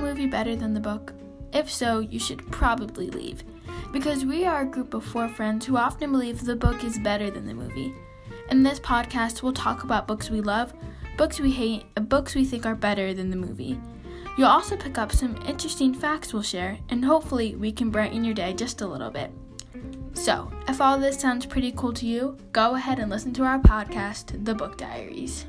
movie better than the book? If so, you should probably leave. Because we are a group of four friends who often believe the book is better than the movie. In this podcast, we'll talk about books we love, books we hate, and books we think are better than the movie. You'll also pick up some interesting facts we'll share, and hopefully, we can brighten your day just a little bit. So, if all this sounds pretty cool to you, go ahead and listen to our podcast, The Book Diaries.